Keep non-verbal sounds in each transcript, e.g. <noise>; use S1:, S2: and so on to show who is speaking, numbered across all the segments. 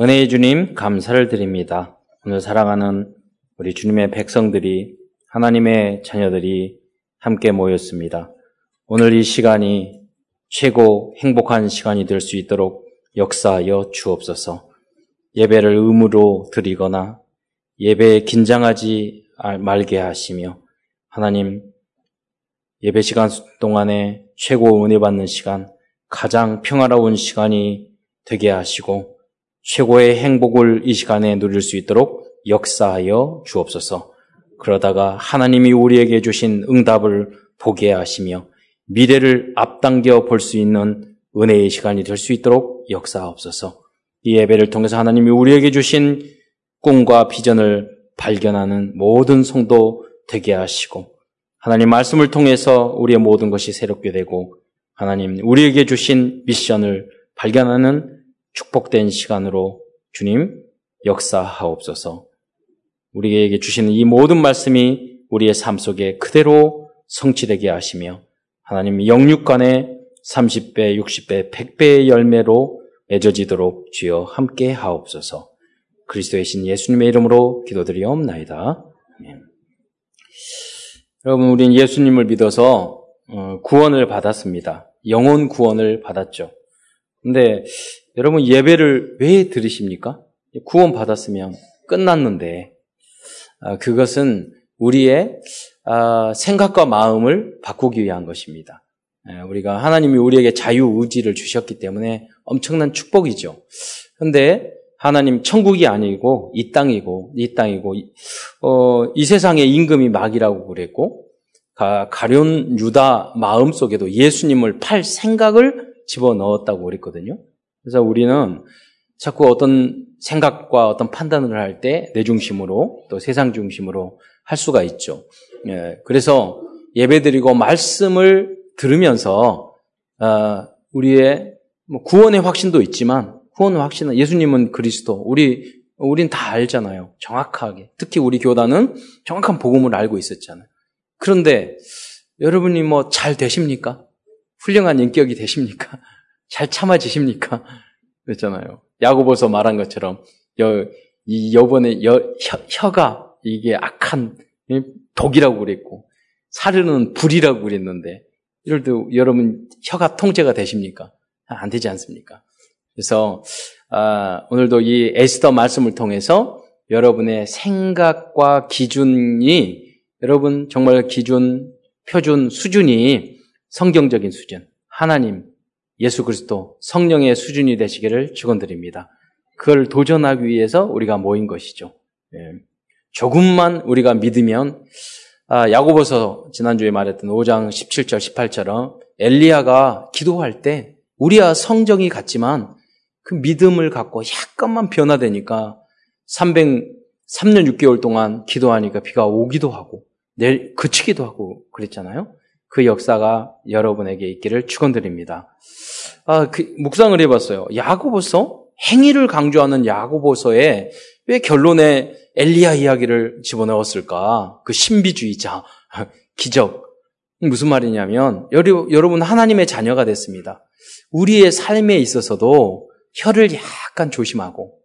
S1: 은혜의 주님 감사를 드립니다. 오늘 사랑하는 우리 주님의 백성들이 하나님의 자녀들이 함께 모였습니다. 오늘 이 시간이 최고 행복한 시간이 될 수 있도록 역사하여 주옵소서. 예배를 의무로 드리거나 예배에 긴장하지 말게 하시며 하나님 예배 시간 동안에 최고 은혜 받는 시간, 가장 평화로운 시간이 되게 하시고 최고의 행복을 이 시간에 누릴 수 있도록 역사하여 주옵소서. 그러다가 하나님이 우리에게 주신 응답을 보게 하시며 미래를 앞당겨 볼 수 있는 은혜의 시간이 될 수 있도록 역사하옵소서. 이 예배를 통해서 하나님이 우리에게 주신 꿈과 비전을 발견하는 모든 성도 되게 하시고 하나님 말씀을 통해서 우리의 모든 것이 새롭게 되고 하나님 우리에게 주신 미션을 발견하는 축복된 시간으로 주님 역사하옵소서. 우리에게 주시는 이 모든 말씀이 우리의 삶 속에 그대로 성취되게 하시며 하나님 영육간에 30배, 60배, 100배의 열매로 맺어지도록 주여 함께 하옵소서. 그리스도의 신 예수님의 이름으로 기도드리옵나이다. 아멘. 여러분, 우리는 예수님을 믿어서 어, 구원을 받았습니다. 영혼 구원을 받았죠. 근데 여러분 예배를 왜 들으십니까? 구원 받았으면 끝났는데 아, 그것은 우리의 아, 생각과 마음을 바꾸기 위한 것입니다. 예, 우리가 하나님이 우리에게 자유 의지를 주셨기 때문에 엄청난 축복이죠. 그런데 하나님 천국이 아니고 이 땅이고 이 땅이고 어, 이 세상의 임금이 막이라고 그랬고 가, 가련 유다 마음 속에도 예수님을 팔 생각을 집어 넣었다고 그랬거든요. 그래서 우리는 자꾸 어떤 생각과 어떤 판단을 할 때 내 중심으로 또 세상 중심으로 할 수가 있죠. 예, 그래서 예배드리고 말씀을 들으면서 어, 우리의 뭐 구원의 확신도 있지만 구원의 확신은 예수님은 그리스도 우리 우린 다 알잖아요. 정확하게 특히 우리 교단은 정확한 복음을 알고 있었잖아요. 그런데 여러분이 뭐 잘 되십니까? 훌륭한 인격이 되십니까? 잘 참아지십니까? <laughs> 그랬잖아요. 야구보서 말한 것처럼 여, 이 여번에 여, 혀, 가 이게 악한 독이라고 그랬고 사르는 불이라고 그랬는데 이럴 때 여러분 혀가 통제가 되십니까? 안 되지 않습니까? 그래서 아, 오늘도 이 에스더 말씀을 통해서 여러분의 생각과 기준이 여러분 정말 기준, 표준, 수준이 성경적인 수준, 하나님, 예수 그리스도 성령의 수준이 되시기를 축원드립니다. 그걸 도전하기 위해서 우리가 모인 것이죠. 예. 조금만 우리가 믿으면 아, 야고보서 지난주에 말했던 5장 17절 18처럼 엘리야가 기도할 때 우리와 성정이 같지만 그 믿음을 갖고 약간만 변화되니까 300, 3년 6개월 동안 기도하니까 비가 오기도 하고 내 그치기도 하고 그랬잖아요. 그 역사가 여러분에게 있기를 축원드립니다. 아, 그 묵상을 해봤어요. 야고보서 행위를 강조하는 야고보서에 왜 결론에 엘리야 이야기를 집어넣었을까? 그 신비주의자 <laughs> 기적 무슨 말이냐면 여러분 하나님의 자녀가 됐습니다. 우리의 삶에 있어서도 혀를 약간 조심하고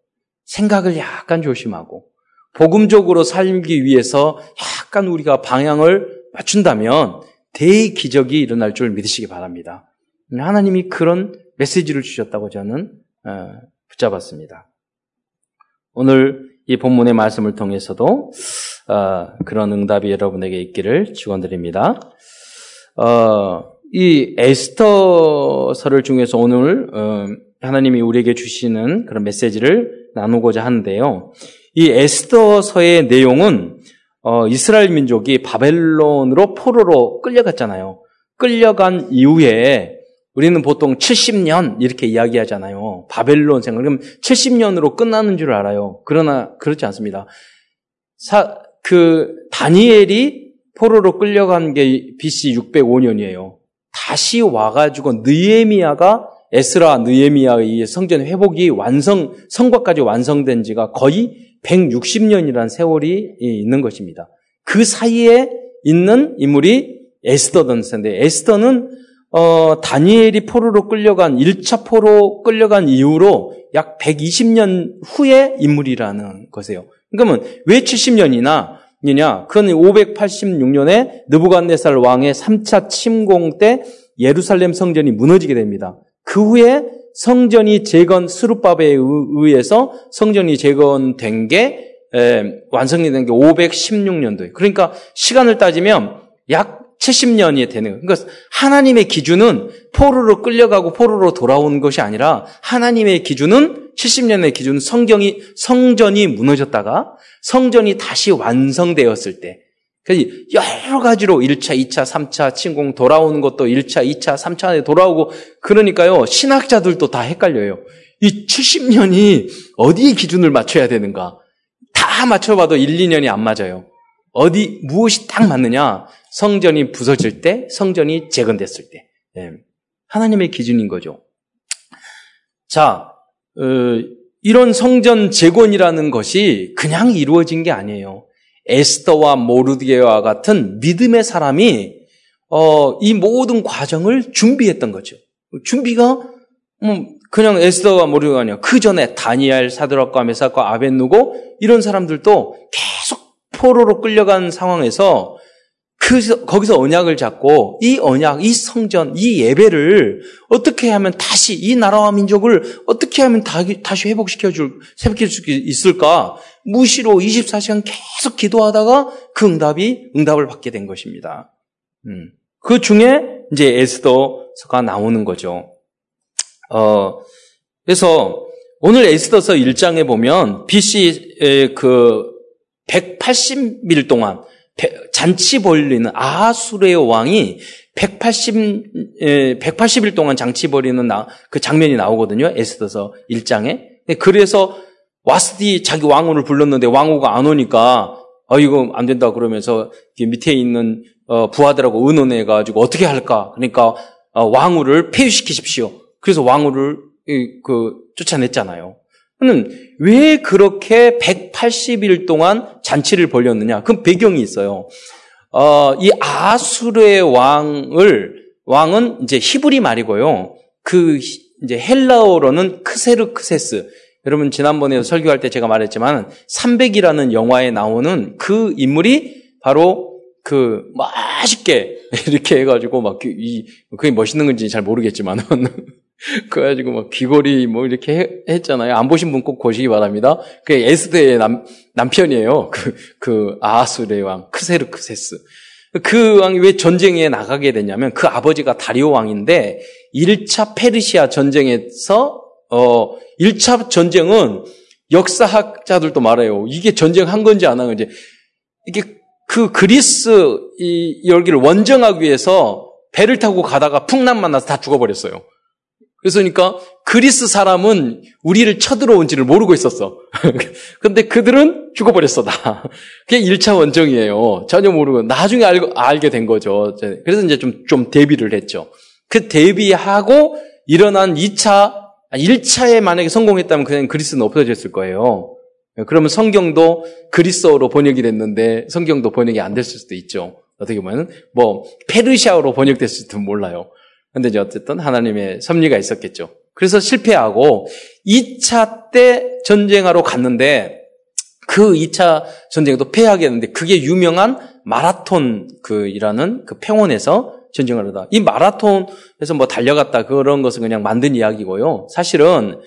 S1: 생각을 약간 조심하고 복음적으로 살기 위해서 약간 우리가 방향을 맞춘다면 대기적이 일어날 줄 믿으시기 바랍니다. 하나님이 그런 메시지를 주셨다고 저는 어, 붙잡았습니다. 오늘 이 본문의 말씀을 통해서도 어, 그런 응답이 여러분에게 있기를 축원드립니다. 어, 이 에스터서를 중에서 오늘 하나님이 우리에게 주시는 그런 메시지를 나누고자 하는데요. 이 에스더서의 내용은 어, 이스라엘 민족이 바벨론으로 포로로 끌려갔잖아요. 끌려간 이후에 우리는 보통 70년 이렇게 이야기하잖아요. 바벨론 생각. 그럼 70년으로 끝나는 줄 알아요. 그러나 그렇지 않습니다. 사, 그 다니엘이 포로로 끌려간 게 BC 605년이에요. 다시 와가지고 느에미아가 에스라 느에미아의 성전 회복이 완성 성과까지 완성된 지가 거의 160년이라는 세월이 있는 것입니다. 그 사이에 있는 인물이 에스더 던스인데 에스더는 어, 다니엘이 포로로 끌려간 1차 포로 끌려간 이후로 약 120년 후의 인물이라는 것이에요. 그러면 왜 70년이나 냐 그건 586년에 느부갓네살 왕의 3차 침공 때 예루살렘 성전이 무너지게 됩니다. 그 후에 성전이 재건 스룹바베에 의해서 성전이 재건된 게 에, 완성이 된 게 516년도에. 그러니까 시간을 따지면 약 70년이 되는 거예요. 그러니까 하나님의 기준은 포로로 끌려가고 포로로 돌아오는 것이 아니라 하나님의 기준은 70년의 기준은 성경이 성전이 무너졌다가 성전이 다시 완성되었을 때 여러 가지로 1차, 2차, 3차 침공 돌아오는 것도 1차, 2차, 3차에 돌아오고 그러니까요. 신학자들도 다 헷갈려요. 이 70년이 어디에 기준을 맞춰야 되는가? 다 맞춰봐도 1, 2년이 안 맞아요. 어디 무엇이 딱 맞느냐? 성전이 부서질 때, 성전이 재건됐을 때. 네. 하나님의 기준인 거죠. 자, 어, 이런 성전 재건이라는 것이 그냥 이루어진 게 아니에요. 에스더와 모르드게와 같은 믿음의 사람이 어, 이 모든 과정을 준비했던 거죠. 준비가 음, 그냥 에스더와 모르드게가 아니야. 그 전에 다니엘, 사드락과 메사과 아벤누고 이런 사람들도 계속 포로로 끌려간 상황에서 그, 거기서 언약을 잡고 이 언약, 이 성전, 이 예배를 어떻게 하면 다시 이 나라와 민족을 어떻게 하면 다시 회복시켜 줄, 회복시킬 수 있을까? 무시로 24시간 계속 기도하다가 그 응답이, 응답을 받게 된 것입니다. 음. 그 중에 이제 에스더서가 나오는 거죠. 어, 그래서 오늘 에스더서 1장에 보면 BC 그 180일 동안 잔치 벌리는 아수르의 왕이 180, 180일 동안 잔치 벌이는 그 장면이 나오거든요. 에스더서 1장에. 그래서 와스디 자기 왕후를 불렀는데 왕후가 안 오니까 아 이거 안 된다 그러면서 밑에 있는 어, 부하들하고 의논해가지고 어떻게 할까? 그러니까 어, 왕후를 폐위시키십시오. 그래서 왕후를 그 쫓아냈잖아요. 왜 그렇게 180일 동안 잔치를 벌였느냐? 그 배경이 있어요. 어, 이 아수르의 왕을 왕은 이제 히브리 말이고요. 그 이제 헬라어로는 크세르크세스. 여러분 지난번에 설교할 때 제가 말했지만 300이라는 영화에 나오는 그 인물이 바로 그 맛있게 <laughs> 이렇게 해가지고 막 이 그게 멋있는 건지 잘 모르겠지만은 <laughs> 그래가지고 막 귀걸이 뭐 이렇게 했잖아요. 안 보신 분 꼭 보시기 바랍니다. 그 에스더의 남, 남편이에요. 그, 그 아하수레 왕, 크세르크세스. 그 왕이 왜 전쟁에 나가게 되냐면 그 아버지가 다리오 왕인데 1차 페르시아 전쟁에서 어 1차 전쟁은 역사학자들도 말해요. 이게 전쟁 한 건지 안 한 건지 이게 그 그리스 이 열기를 원정하기 위해서 배를 타고 가다가 풍랑 만나서 다 죽어버렸어요. 그래서니까 그리스 사람은 우리를 쳐들어온지를 모르고 있었어. <laughs> 근데 그들은 죽어버렸어, 다. 그게 1차 원정이에요. 전혀 모르고. 나중에 알고, 알게 된 거죠. 그래서 이제 좀, 좀 대비를 했죠. 그 대비하고 일어난 2차, 1차에 만약에 성공했다면 그냥 그리스는 없어졌을 거예요. 그러면 성경도 그리스어로 번역이 됐는데 성경도 번역이 안 됐을 수도 있죠. 어떻게 보면 뭐 페르시아어로 번역됐을 지도 몰라요. 근데 이제 어쨌든 하나님의 섭리가 있었겠죠. 그래서 실패하고 2차 때 전쟁하러 갔는데 그 2차 전쟁에도 패하겠는데 그게 유명한 마라톤 그이라는 그 평원에서 전쟁을 하다. 이 마라톤에서 뭐 달려갔다 그런 것은 그냥 만든 이야기고요. 사실은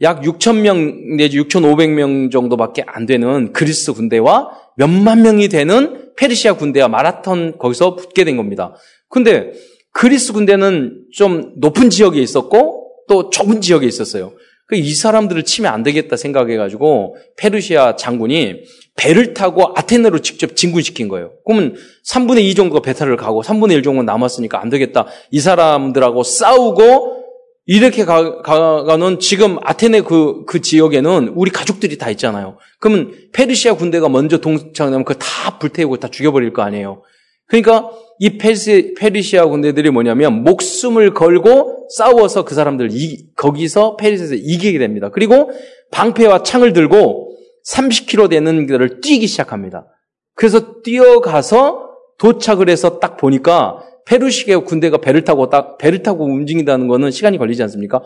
S1: 약 6천 명 내지 6,500명 정도밖에 안 되는 그리스 군대와 몇만 명이 되는 페르시아 군대와 마라톤 거기서 붙게 된 겁니다. 근데 그리스 군대는 좀 높은 지역에 있었고 또 좁은 지역에 있었어요. 그이 사람들을 치면 안 되겠다 생각해가지고 페르시아 장군이 배를 타고 아테네로 직접 진군시킨 거예요. 그러면 3분의 2 정도가 배탈을 가고 3분의 1 정도 남았으니까 안 되겠다. 이 사람들하고 싸우고 이렇게 가, 가는 지금 아테네 그, 그 지역에는 우리 가족들이 다 있잖아요. 그러면 페르시아 군대가 먼저 동창하면 그거 다 불태우고 다 죽여버릴 거 아니에요. 그러니까 이 페르시, 페르시아 군대들이 뭐냐면 목숨을 걸고 싸워서 그 사람들 이, 거기서 페르시아에서 이기게 됩니다. 그리고 방패와 창을 들고 30km 되는 데를 뛰기 시작합니다. 그래서 뛰어가서 도착을 해서 딱 보니까 페르시아 군대가 배를 타고 딱 배를 타고 움직인다는 거는 시간이 걸리지 않습니까?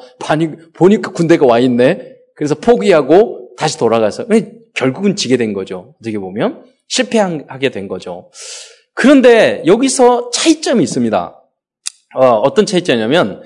S1: 보니까 군대가 와 있네. 그래서 포기하고 다시 돌아가서 결국은 지게 된 거죠. 어떻게 보면 실패하게 된 거죠. 그런데 여기서 차이점이 있습니다. 어, 떤 차이점이냐면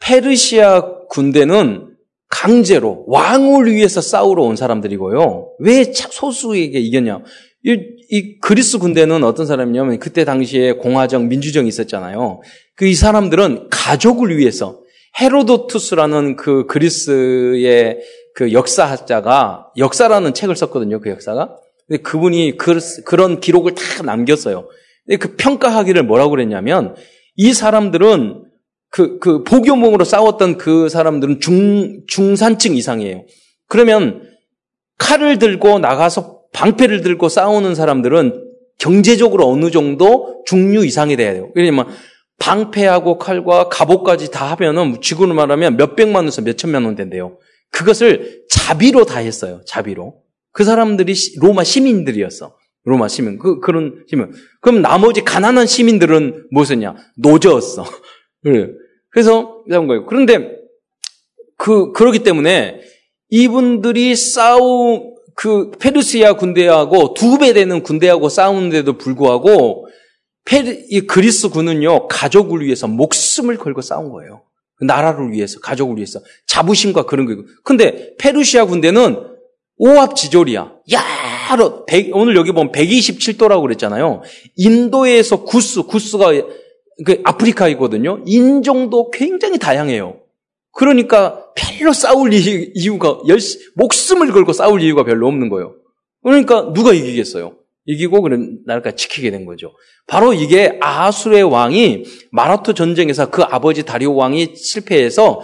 S1: 페르시아 군대는 강제로 왕을 위해서 싸우러 온 사람들이고요. 왜 소수에게 이겼냐? 이, 이 그리스 군대는 어떤 사람이냐면 그때 당시에 공화정, 민주정이 있었잖아요. 그 이 사람들은 가족을 위해서 헤로도투스라는 그 그리스의 그 역사학자가 역사라는 책을 썼거든요. 그 역사가. 근데 그분이 그, 그런 기록을 다 남겼어요. 근데 그 평가하기를 뭐라고 그랬냐면 이 사람들은 그, 그, 복요몽으로 싸웠던 그 사람들은 중, 중산층 이상이에요. 그러면 칼을 들고 나가서 방패를 들고 싸우는 사람들은 경제적으로 어느 정도 중류 이상이 돼야 돼요. 왜냐면 방패하고 칼과 갑옷까지 다 하면은 지구로 말하면 몇백만 원에서 몇천만 원 된대요. 그것을 자비로 다 했어요. 자비로. 그 사람들이 로마 시민들이었어. 로마 시민. 그, 그런 시민. 그럼 나머지 가난한 시민들은 무엇이냐? 노저였어. <laughs> 그래서 이런 거예요. 그런데 그 그렇기 때문에 이분들이 싸우 그 페르시아 군대하고 두 배 되는 군대하고 싸우는데도 불구하고 페르, 이 그리스 군은요 가족을 위해서 목숨을 걸고 싸운 거예요. 나라를 위해서 가족을 위해서 자부심과 그런 거고. 근데 페르시아 군대는 오합지졸이야. 야로 오늘 여기 보면 127도라고 그랬잖아요. 인도에서 구스 구스가 그 아프리카이거든요. 인종도 굉장히 다양해요. 그러니까 별로 싸울 이유가 목숨을 걸고 싸울 이유가 별로 없는 거예요. 그러니까 누가 이기겠어요? 이기고 그런 나라가 지키게 된 거죠. 바로 이게 아수르의 왕이 마라토 전쟁에서 그 아버지 다리오 왕이 실패해서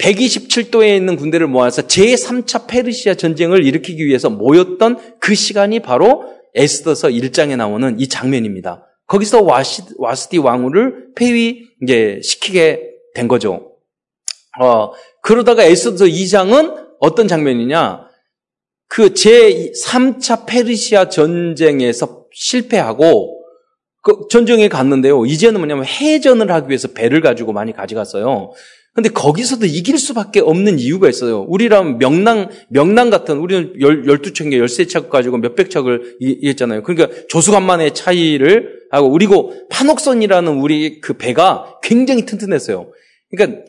S1: 127도에 있는 군대를 모아서 제3차 페르시아 전쟁을 일으키기 위해서 모였던 그 시간이 바로 에스더서 1장에 나오는 이 장면입니다. 거기서 와시, 와스디 왕후를 폐위 이제 시키게 된 거죠. 어, 그러다가 에스더 2장은 어떤 장면이냐? 그 제3차 페르시아 전쟁에서 실패하고 그 전쟁에 갔는데요. 이제는 뭐냐면 해전을 하기 위해서 배를 가지고 많이 가져갔어요. 근데 거기서도 이길 수밖에 없는 이유가 있어요. 우리라면 명랑, 명랑 같은, 우리는 열, 12척인가 13척 가지고 몇백 척을 이겼잖아요. 그러니까 조수간만의 차이를 하고, 그리고 판옥선이라는 우리 그 배가 굉장히 튼튼했어요. 그러니까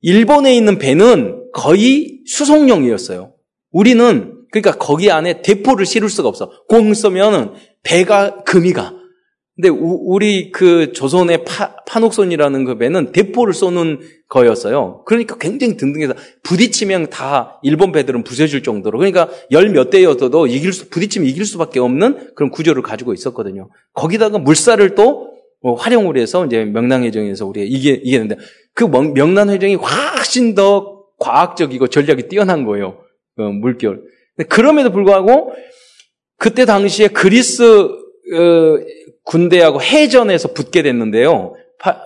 S1: 일본에 있는 배는 거의 수송용이었어요. 우리는, 그러니까 거기 안에 대포를 실을 수가 없어. 공 쏘면은 배가 금이 가. 근데 우리 그 조선의 파, 판옥선이라는 그 배는 대포를 쏘는 거였어요. 그러니까 굉장히 든든해서 부딪히면 다 일본 배들은 부서질 정도로 그러니까 열 몇 대였어도 이길 수 부딪히면 이길 수밖에 없는 그런 구조를 가지고 있었거든요. 거기다가 물살을 또 뭐 활용을 해서 이제 명랑해정에서 우리가 이게 이겼는데 그 명랑해정이 훨씬 더 과학적이고 전략이 뛰어난 거예요. 그 물결. 그럼에도 불구하고 그때 당시에 그리스 어, 군대하고 해전에서 붙게 됐는데요.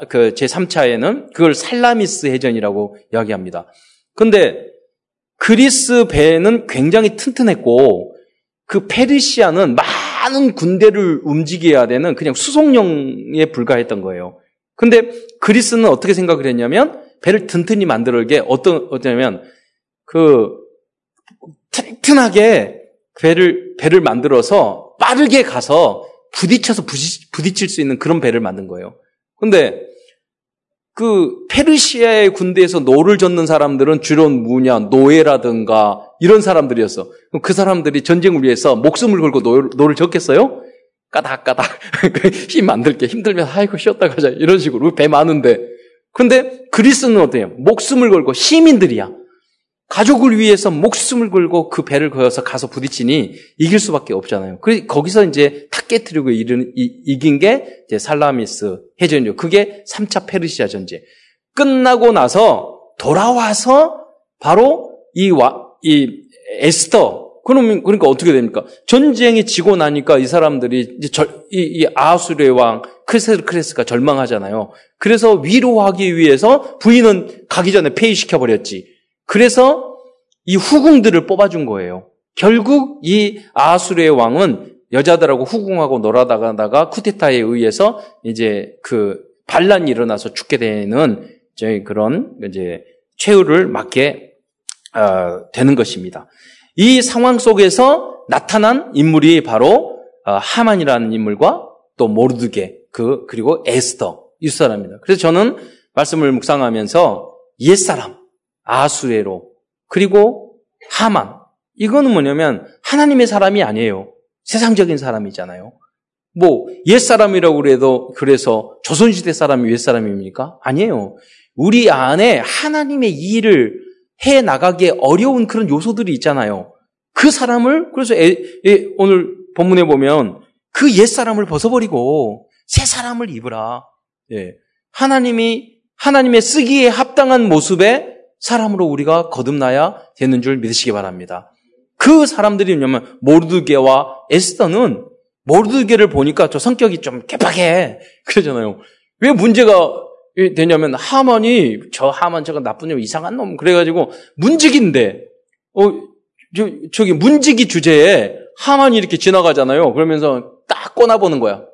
S1: 그 제3차에는 그걸 살라미스 해전이라고 이야기합니다. 근데 그리스 배는 굉장히 튼튼했고 그 페르시아는 많은 군대를 움직여야 되는 그냥 수송용에 불과했던 거예요. 근데 그리스는 어떻게 생각을 했냐면 배를 튼튼히 만들게 어떤 어쩌냐면 그 튼튼하게 배를 배를 만들어서 빠르게 가서 부딪혀서 부딪, 힐 수 있는 그런 배를 만든 거예요. 근데 그 페르시아의 군대에서 노를 젓는 사람들은 주로 뭐냐 노예라든가 이런 사람들이었어. 그 사람들이 전쟁을 위해서 목숨을 걸고 노, 노를 젓겠어요? 까닥까닥 <laughs> 힘 만들게 힘들면 아이고 쉬었다 가자 이런 식으로 배 많은데 근데 그리스는 어때요? 목숨을 걸고 시민들이야. 가족을 위해서 목숨을 걸고 그 배를 그어서 가서 부딪히니 이길 수밖에 없잖아요. 그 거기서 이제 탁 깨트리고 이긴 게 이제 살라미스 해전이죠. 그게 3차 페르시아 전쟁. 끝나고 나서 돌아와서 바로 이 와, 이 에스터 그러면 그러니까 어떻게 됩니까? 전쟁이 지고 나니까 이 사람들이 이제 절, 이, 이 아수르의 왕 크레스가 절망하잖아요. 그래서 위로하기 위해서 부인은 가기 전에 폐위시켜 버렸지. 그래서 이 후궁들을 뽑아준 거예요. 결국 이 아수르의 왕은 여자들하고 후궁하고 놀아다가다가 쿠데타에 의해서 이제 그 반란이 일어나서 죽게 되는 저희 그런 이제 최후를 맞게 어, 되는 것입니다. 이 상황 속에서 나타난 인물이 바로 어, 하만이라는 인물과 또 모르드게 그 그리고 에스더 이 사람입니다. 그래서 저는 말씀을 묵상하면서 옛 사람 아수에로 그리고 하만 이거는 뭐냐면 하나님의 사람이 아니에요. 세상적인 사람이잖아요. 뭐 옛사람이라고 그래도 그래서 조선시대 사람이 옛사람입니까? 아니에요. 우리 안에 하나님의 일을 해 나가기에 어려운 그런 요소들이 있잖아요. 그 사람을 그래서 에, 에, 오늘 본문에 보면 그 옛사람을 벗어버리고 새 사람을 입으라. 예. 하나님이 하나님의 쓰기에 합당한 모습의 사람으로 우리가 거듭나야 되는 줄 믿으시기 바랍니다. 그 사람들이 뭐냐면 모르드게와 에스더는 모르드게를 보니까 저 성격이 좀 개박해. 그러잖아요. 왜 문제가 되냐면 하만이 저 하만 저거 나쁜 놈 이상한 놈 그래가지고 문직인데 어 저, 저기 문직이 주제에 하만이 이렇게 지나가잖아요. 그러면서 딱 꺼나보는 거야.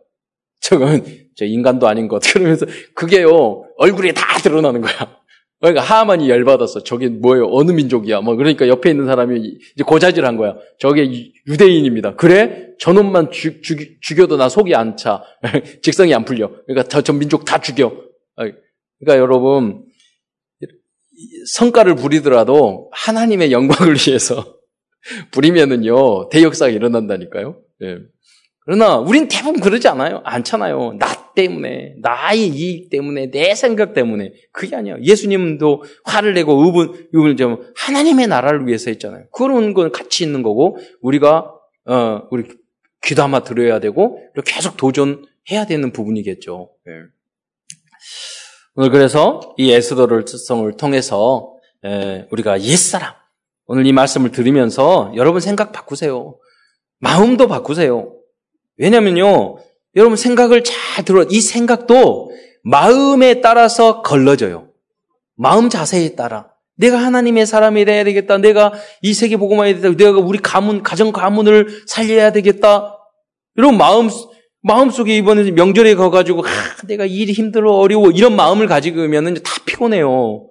S1: 저건 저 인간도 아닌 것. <laughs> 그러면서 그게요 얼굴에 다 드러나는 거야. 그러니까 하만이 열받았어. 저게 뭐예요? 어느 민족이야? 뭐 그러니까 옆에 있는 사람이 이제 고자질한 거야. 저게 유대인입니다. 그래? 저놈만 죽, 죽, 죽여도 나 속이 안 차. <laughs> 직성이 안 풀려. 그러니까 저, 저 민족 다 죽여. 그러니까 여러분 성과를 부리더라도 하나님의 영광을 <laughs> 위해서 <laughs> 부리면은요 대역사가 일어난다니까요. 예. 그러나 우린 대부분 그러지 않아요. 않잖아요. 나 때문에, 나의 이익 때문에, 내 생각 때문에. 그게 아니야. 예수님도 화를 내고 의분, 의분을 좀 하나님의 나라를 위해서 했잖아요. 그런 건 가치 있는 거고, 우리가, 어, 우리 귀담아 들어야 되고, 계속 도전해야 되는 부분이겠죠. 네. 오늘 그래서 이 에스더를 특성을 통해서, 에, 우리가 옛사람, 오늘 이 말씀을 들으면서 여러분 생각 바꾸세요. 마음도 바꾸세요. 왜냐면요, 여러분 생각을 잘 들어, 이 생각도 마음에 따라서 걸러져요. 마음 자세에 따라. 내가 하나님의 사람이 돼야 되겠다. 내가 이 세계 해야 되겠다. 내가 우리 가문, 가정 가문을 살려야 되겠다. 이런 마음, 마음 속에 이번에 명절에 가가지고, 아, 내가 일이 힘들어, 어려워. 이런 마음을 가지고 오면 다 피곤해요.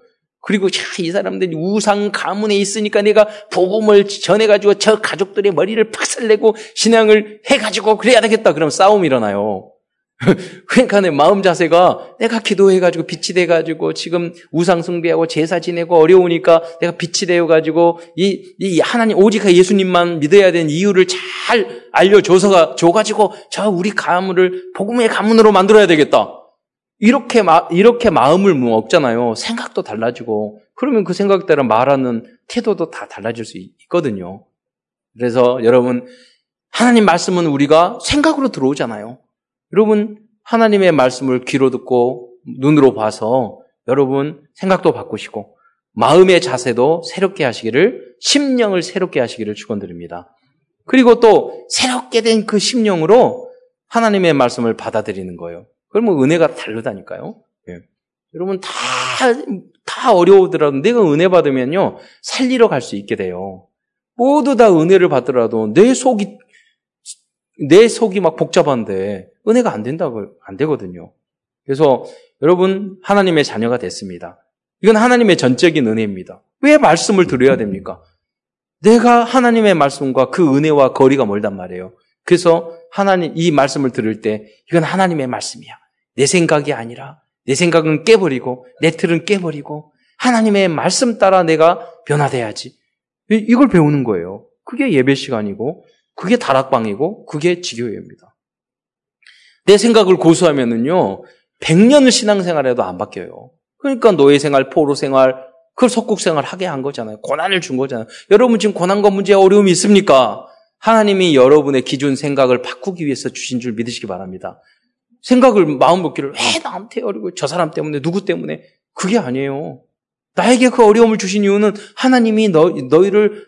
S1: 그리고 이 사람들이 우상 가문에 있으니까 내가 복음을 전해가지고 저 가족들의 머리를 박살내고 신앙을 해가지고 그래야 되겠다. 그럼 싸움이 일어나요. <laughs> 그러니까 내 마음 자세가 내가 기도해가지고 빛이 돼가지고 지금 우상 숭배하고 제사 지내고 어려우니까 내가 빛이 되어가지고 이, 이 하나님 오직 예수님만 믿어야 되는 이유를 잘 알려줘서 줘가지고 저 우리 가문을 복음의 가문으로 만들어야 되겠다. 이렇게 마, 이렇게 마음을 먹잖아요. 생각도 달라지고 그러면 그 생각대로 말하는 태도도 다 달라질 수 있거든요. 그래서 여러분 하나님 말씀은 우리가 생각으로 들어오잖아요. 여러분 하나님의 말씀을 귀로 듣고 눈으로 봐서 여러분 생각도 바꾸시고 마음의 자세도 새롭게 하시기를 심령을 새롭게 하시기를 축원드립니다. 그리고 또 새롭게 된 그 심령으로 하나님의 말씀을 받아들이는 거예요. 그러면 은혜가 다르다니까요. 예. 여러분 다, 다 어려우더라도 내가 은혜 받으면요, 살리러 갈 수 있게 돼요. 모두 다 은혜를 받더라도 내 속이, 내 속이 막 복잡한데 은혜가 안 된다고, 안 되거든요. 그래서 여러분, 하나님의 자녀가 됐습니다. 이건 하나님의 전적인 은혜입니다. 왜 말씀을 들어야 됩니까? 내가 하나님의 말씀과 그 은혜와 거리가 멀단 말이에요. 그래서 하나님 이 말씀을 들을 때 이건 하나님의 말씀이야. 내 생각이 아니라 내 생각은 깨버리고 내 틀은 깨버리고 하나님의 말씀 따라 내가 변화돼야지. 이걸 배우는 거예요. 그게 예배 시간이고 그게 다락방이고 그게 지교회입니다. 내 생각을 고수하면은요 100년을 신앙생활해도 안 바뀌어요. 그러니까 노예생활, 포로생활, 그걸 속국생활 하게 한 거잖아요. 고난을 준 거잖아요. 여러분 지금 고난과 문제 어려움이 있습니까? 하나님이 여러분의 기준 생각을 바꾸기 위해서 주신 줄 믿으시기 바랍니다. 생각을 마음 먹기를 왜 나한테 어리고 저 사람 때문에 누구 때문에 그게 아니에요. 나에게 그 어려움을 주신 이유는 하나님이 너, 너희를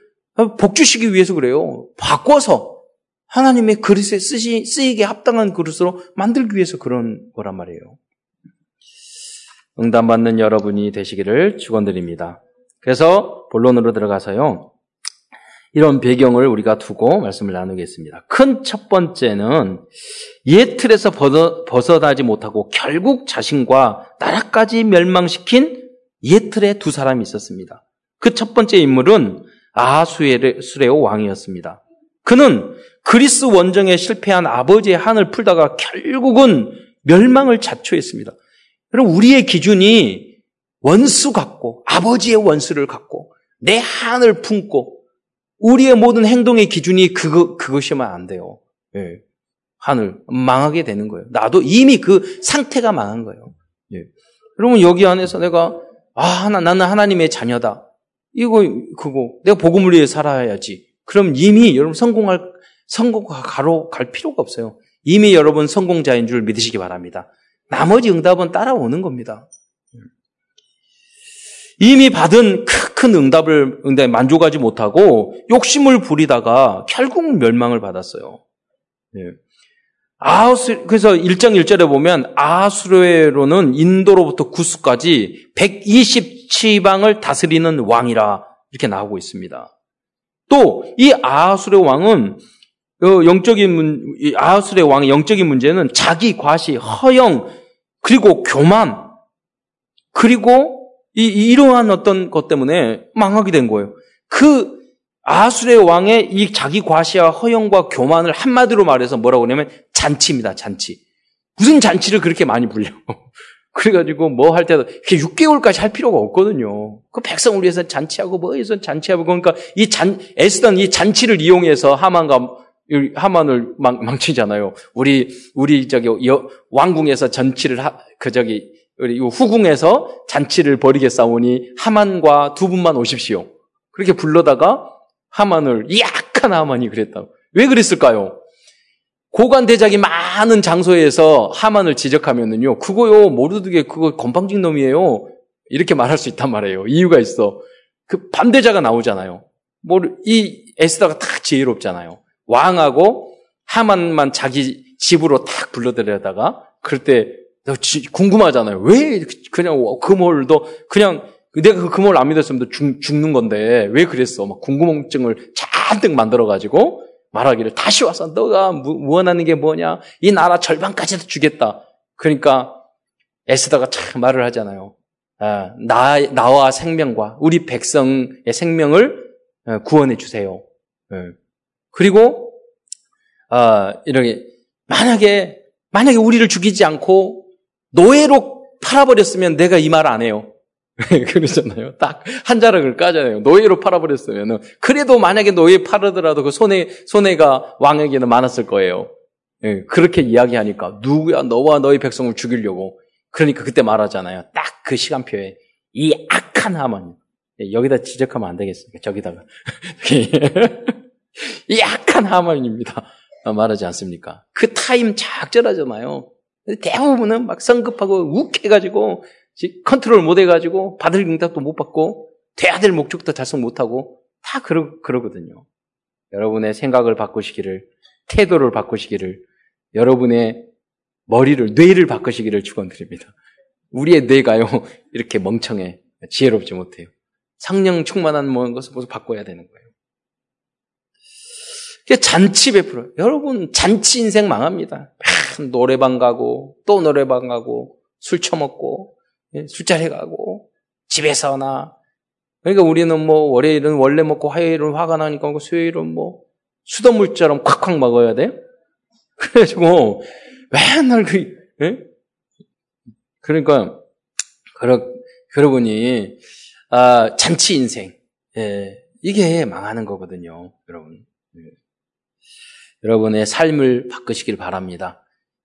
S1: 복 주시기 위해서 그래요. 바꿔서 하나님의 그릇에 쓰시, 쓰이게 합당한 그릇으로 만들기 위해서 그런 거란 말이에요. 응답받는 여러분이 되시기를 축원드립니다. 그래서 본론으로 들어가서요. 이런 배경을 우리가 두고 말씀을 나누겠습니다. 큰 첫 번째는 옛 틀에서 벗어, 나지 못하고 결국 자신과 나라까지 멸망시킨 옛 틀에 두 사람이 있었습니다. 그 첫 번째 인물은 아수레오 왕이었습니다. 그는 그리스 원정에 실패한 아버지의 한을 풀다가 결국은 멸망을 자초했습니다. 여러분, 우리의 기준이 원수 같고, 아버지의 원수를 갖고, 내 한을 품고, 우리의 모든 행동의 기준이 그거, 그것이면 안 돼요. 예. 한을 망하게 되는 거예요. 나도 이미 그 상태가 망한 거예요. 예. 여러분, 여기 안에서 내가, 아, 하나, 나는 하나님의 자녀다. 이거, 그거, 내가 복음을 위해 살아야지. 그럼 이미 여러분 성공할, 성공가로 갈 필요가 없어요. 이미 여러분 성공자인 줄 믿으시기 바랍니다. 나머지 응답은 따라오는 겁니다. 이미 받은 큰 응답을 응답에 만족하지 못하고 욕심을 부리다가 결국 멸망을 받았어요. 네. 아수 그래서 1장 1절에 보면 아수르로는 인도로부터 구스까지 120지방을 다스리는 왕이라 이렇게 나오고 있습니다. 또 이 아수르 왕은 어, 영적인 문, 아수르 왕의 영적인 문제는 자기 과시, 허영, 그리고 교만, 그리고 이, 이러한 어떤 것 때문에 망하게 된 거예요. 그 아수르 왕의 이 자기 과시와 허영과 교만을 한마디로 말해서 뭐라고 하냐면 잔치입니다, 잔치. 무슨 잔치를 그렇게 많이 불려. <laughs> 그래가지고 뭐 할 때도 6개월까지 할 필요가 없거든요. 그 백성을 위해서 잔치하고 뭐 해서 잔치하고 그러니까 이 잔, 애쓰던 이 잔치를 이용해서 하만과 하만을 망, 망치잖아요. 우리 우리 저기 여, 왕궁에서 잔치를 하, 그 저기 우리 후궁에서 잔치를 벌이겠사오니 하만과 두 분만 오십시오. 그렇게 불러다가 하만을 약한 하만이 그랬다고. 왜 그랬을까요? 고관 대작이 많은 장소에서 하만을 지적하면은요, 그거요, 모르드게 그거 건방진 놈이에요. 이렇게 말할 수 있단 말이에요. 이유가 있어. 그 반대자가 나오잖아요. 뭐, 이 에스더가 다 지혜롭잖아요. 왕하고 하만만 자기 집으로 탁 불러들여다가, 그럴 때, 궁금하잖아요. 왜 그냥 금홀도 그냥 내가 그 금홀 안 믿었으면 죽, 죽는 건데 왜 그랬어? 막 궁금증을 잔뜩 만들어 가지고 말하기를 다시 와서 너가 원하는 게 뭐냐? 이 나라 절반까지도 주겠다. 그러니까 에스더가 참 말을 하잖아요. 아, 나, 나와 생명과 우리 백성의 생명을 어, 구원해 주세요. 예. 그리고 아, 이렇게 만약에 만약에 우리를 죽이지 않고 노예로 팔아버렸으면 내가 이 말 안 해요. <laughs> 그러잖아요. 딱 한 자락을 까잖아요. 노예로 팔아버렸으면 그래도 만약에 노예 팔으더라도 그 손해 손해가 왕에게는 많았을 거예요. 예, 그렇게 이야기하니까 누구야 너와 너희 백성을 죽이려고 그러니까 그때 말하잖아요. 딱 그 시간표에 이 악한 하만 예, 여기다 지적하면 안 되겠습니까? 저기다가 <laughs> 이 악한 하만입니다. 말하지 않습니까? 그 타임 적절하잖아요. 대부분은 막 성급하고 욱해가지고 컨트롤 못 해가지고 받을 응답도 못 받고 돼야 될 목적도 달성 못하고 다 그러, 그러거든요. 여러분의 생각을 바꾸시기를 태도를 바꾸시기를 여러분의 머리를 뇌를 바꾸시기를 축원드립니다. 우리의 뇌가요 <laughs> 이렇게 멍청해 지혜롭지 못해요. 성령 충만한 모든 것을 모두 바꿔야 되는 거예요. 잔치 베풀어. 여러분 잔치 인생 망합니다. 노래방 가고 또 노래방 가고 술 처먹고 예, 술자리 가고 집에서나 그러니까 우리는 뭐 월요일은 원래 먹고 화요일은 화가 나니까 수요일은 뭐 수돗물처럼 콱콱 먹어야 돼. <laughs> 그래가지고 맨날 그 예? 그러니까 그러 그러보니 아, 잔치 인생 예, 이게 망하는 거거든요, 여러분. 예. 여러분의 삶을 바꾸시길 바랍니다.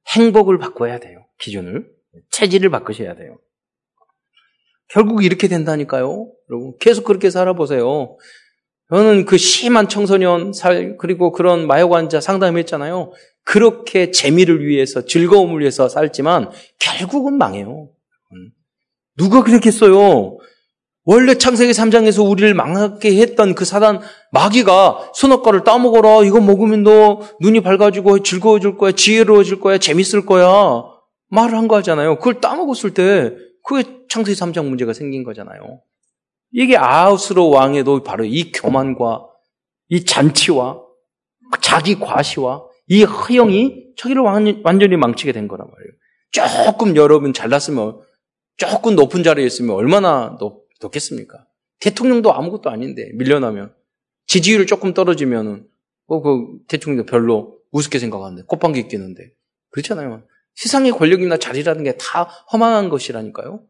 S1: 행복을 바꿔야 돼요. 기준을 체질을 바꾸셔야 돼요. 결국 이렇게 된다니까요. 여러분 계속 그렇게 살아보세요. 저는 그 심한 청소년 살 그리고 그런 마약 환자 상담했잖아요. 그렇게 재미를 위해서 즐거움을 위해서 살지만 결국은 망해요. 누가 그랬겠어요? 원래 창세기 3장에서 우리를 망하게 했던 그 사단 마귀가 선악과를 따먹어라. 이거 먹으면 너 눈이 밝아지고 즐거워질 거야. 지혜로워질 거야. 재밌을 거야. 말을 한 거 하잖아요. 그걸 따먹었을 때 그게 창세기 3장 문제가 생긴 거잖아요. 이게 아우스로 왕에도 바로 이 교만과 이 잔치와 자기 과시와 이 허영이 저기를 완전히 망치게 된 거란 말이에요. 조금 여러분 잘났으면 조금 높은 자리에 있으면 얼마나 높, 높겠습니까? 대통령도 아무것도 아닌데 밀려나면 지지율 조금 떨어지면은 어, 그 대통령도 별로 우습게 생각하는데 꽃방귀 끼는데 그렇잖아요. 세상의 권력이나 자리라는 게 다 허망한 것이라니까요.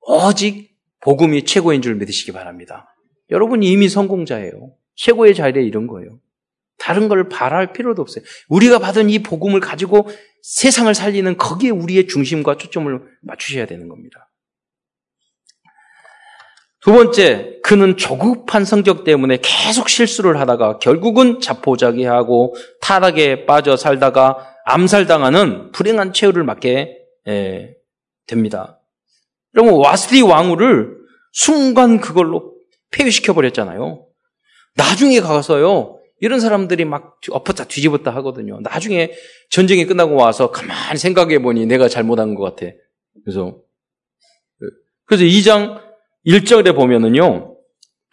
S1: 오직 복음이 최고인 줄 믿으시기 바랍니다. 여러분이 이미 성공자예요. 최고의 자리에 이런 거예요. 다른 걸 바랄 필요도 없어요. 우리가 받은 이 복음을 가지고 세상을 살리는 거기에 우리의 중심과 초점을 맞추셔야 되는 겁니다. 두 번째, 그는 조급한 성격 때문에 계속 실수를 하다가 결국은 자포자기하고 타락에 빠져 살다가 암살당하는 불행한 최후를 맞게 예, 됩니다. 여러분 와스디 왕후를 순간 그걸로 폐위시켜 버렸잖아요. 나중에 가서요. 이런 사람들이 막 엎었다 뒤집었다 하거든요. 나중에 전쟁이 끝나고 와서 가만히 생각해 보니 내가 잘못한 것 같아. 그래서 그래서 2장 1절에 보면은요.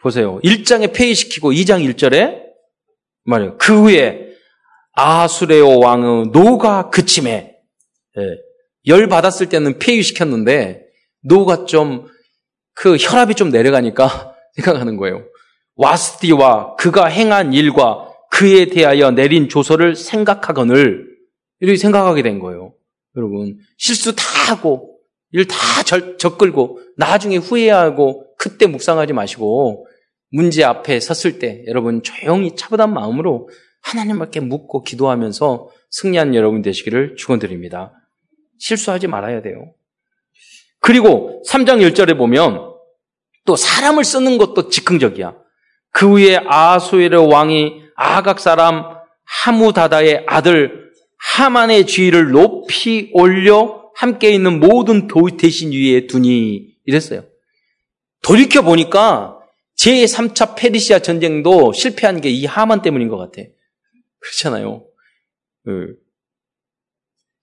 S1: 보세요. 1장에 폐위시키고 2장 1절에 말이에요. 그 후에 아수레오 왕의 노가 그침에 예, 열 받았을 때는 폐위시켰는데 노가 좀 그 혈압이 좀 내려가니까 <laughs> 생각하는 거예요. 와스티와 그가 행한 일과 그에 대하여 내린 조서를 생각하거늘 이렇게 생각하게 된 거예요. 여러분 실수 다 하고 일 다 적글고 나중에 후회하고 그때 묵상하지 마시고 문제 앞에 섰을 때 여러분 조용히 차분한 마음으로 하나님께 묻고 기도하면서 승리한 여러분 되시기를 축원드립니다. 실수하지 말아야 돼요. 그리고 3장 1절에 보면 또 사람을 쓰는 것도 즉흥적이야. 그 후에 아수엘의 왕이 아각 사람 하무다다의 아들 하만의 지위를 높이 올려 함께 있는 모든 대신 위에 두니 이랬어요. 돌이켜 보니까 제3차 페르시아 전쟁도 실패한 게 이 하만 때문인 것 같아. 그렇잖아요. 그,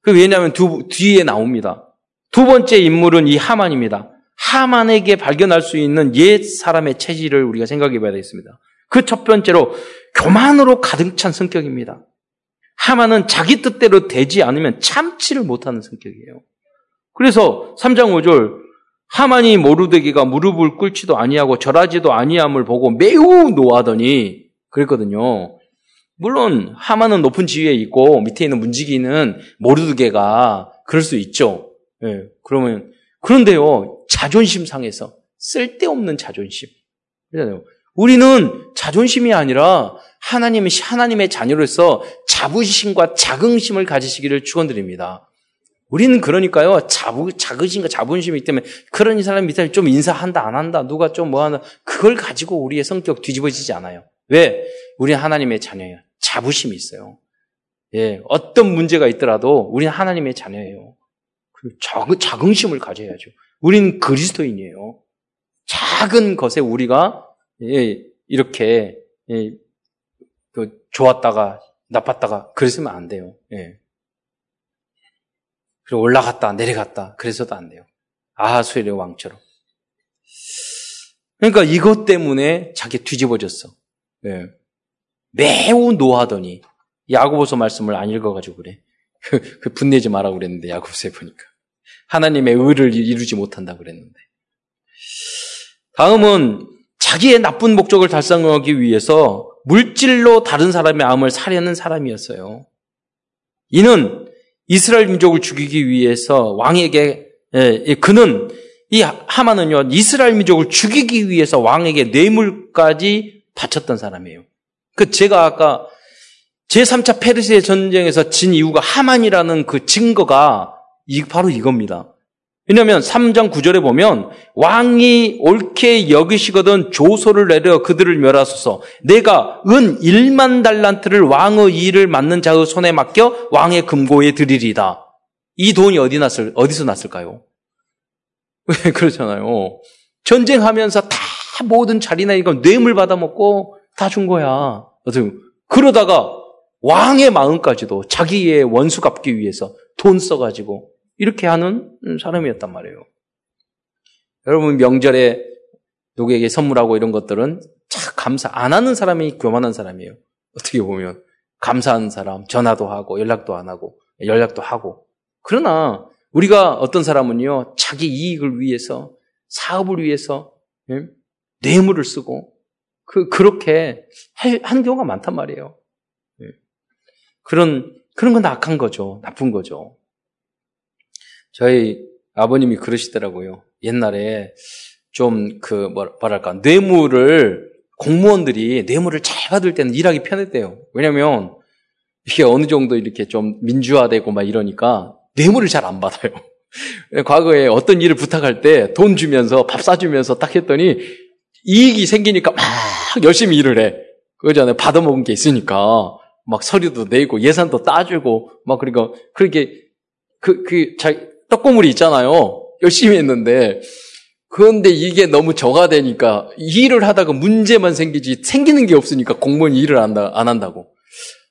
S1: 그 왜냐하면 두, 뒤에 나옵니다. 두 번째 인물은 이 하만입니다. 하만에게 발견할 수 있는 옛 사람의 체질을 우리가 생각해 봐야 되겠습니다. 그 첫 번째로 교만으로 가득 찬 성격입니다. 하만은 자기 뜻대로 되지 않으면 참지를 못하는 성격이에요. 그래서 3장 5절 하만이 모르드기가 무릎을 꿇지도 아니하고 절하지도 아니함을 보고 매우 노하더니 그랬거든요. 물론 하만은 높은 지위에 있고 밑에 있는 문지기는 모르드게가 그럴 수 있죠. 예, 그러면 그런데요 자존심 상해서 쓸데없는 자존심. 우리는 자존심이 아니라 하나님의 하나님의 자녀로서 자부심과 자긍심을 가지시기를 축원드립니다. 우리는 그러니까요 자부 자긍심과 자존심이 있기 때문에 그런 이 사람 밑에 좀 인사한다 안 한다 누가 좀 뭐 하나 그걸 가지고 우리의 성격 뒤집어지지 않아요. 왜? 우리는 하나님의 자녀예요. 자부심이 있어요. 예, 어떤 문제가 있더라도 우리는 하나님의 자녀예요. 그 자긍심을 가져야죠. 우리는 그리스도인이에요. 작은 것에 우리가 예, 이렇게 예, 그 좋았다가 나빴다가 그랬으면 안 돼요. 예. 그리고 올라갔다 내려갔다 그래서도 안 돼요. 아하수엘의 왕처럼. 그러니까 이것 때문에 자기 뒤집어졌어. 예. 매우 노하더니 야고보서 말씀을 안 읽어가지고 그래. 그, 그 분내지 마라 그랬는데 야고보서에 보니까 하나님의 의를 이루지 못한다 그랬는데. 다음은 자기의 나쁜 목적을 달성하기 위해서 물질로 다른 사람의 암을 사려는 사람이었어요. 이는 이스라엘 민족을 죽이기 위해서 왕에게 예, 그는 이 하마는요 이스라엘 민족을 죽이기 위해서 왕에게 뇌물까지 바쳤던 사람이에요. 그 제가 아까 제3차 페르시아 전쟁에서 진 이유가 하만이라는 그 증거가 바로 이겁니다. 왜냐하면 3장 9절에 보면 왕이 옳게 여기시거든 조소를 내려 그들을 멸하소서 내가 은 1만 달란트를 왕의 일을 맡는 자의 손에 맡겨 왕의 금고에 드리리다. 이 돈이 어디 났을, 어디서 났을까요? <laughs> 왜 그러잖아요. 전쟁하면서 다 모든 자리나 이거 뇌물 받아먹고 다 준 거야. 그러다가 왕의 마음까지도 자기의 원수 갚기 위해서 돈 써가지고 이렇게 하는 사람이었단 말이에요. 여러분 명절에 누구에게 선물하고 이런 것들은 참 감사 안 하는 사람이 교만한 사람이에요. 어떻게 보면 감사하는 사람 전화도 하고 연락도 안 하고 연락도 하고 그러나 우리가 어떤 사람은요 자기 이익을 위해서 사업을 위해서 예? 뇌물을 쓰고 그 그렇게 한 경우가 많단 말이에요. 예. 그런 그런 건 악한 거죠. 나쁜 거죠. 저희 아버님이 그러시더라고요. 옛날에 좀 그 뭐랄까 뇌물을 공무원들이 뇌물을 잘 받을 때는 일하기 편했대요. 왜냐면 이게 어느 정도 이렇게 좀 민주화되고 막 이러니까 뇌물을 잘 안 받아요. <laughs> 과거에 어떤 일을 부탁할 때 돈 주면서 밥 사주면서 딱 했더니 이익이 생기니까 막 열심히 일을 해. 그거잖아요. 받아먹은 게 있으니까. 막 서류도 내고 예산도 따주고 막 그러니까 그렇게 그, 그, 자, 떡고물이 있잖아요. 열심히 했는데 그런데 이게 너무 저하되니까 일을 하다가 문제만 생기지 생기는 게 없으니까 공무원이 일을 안, 안 한다고.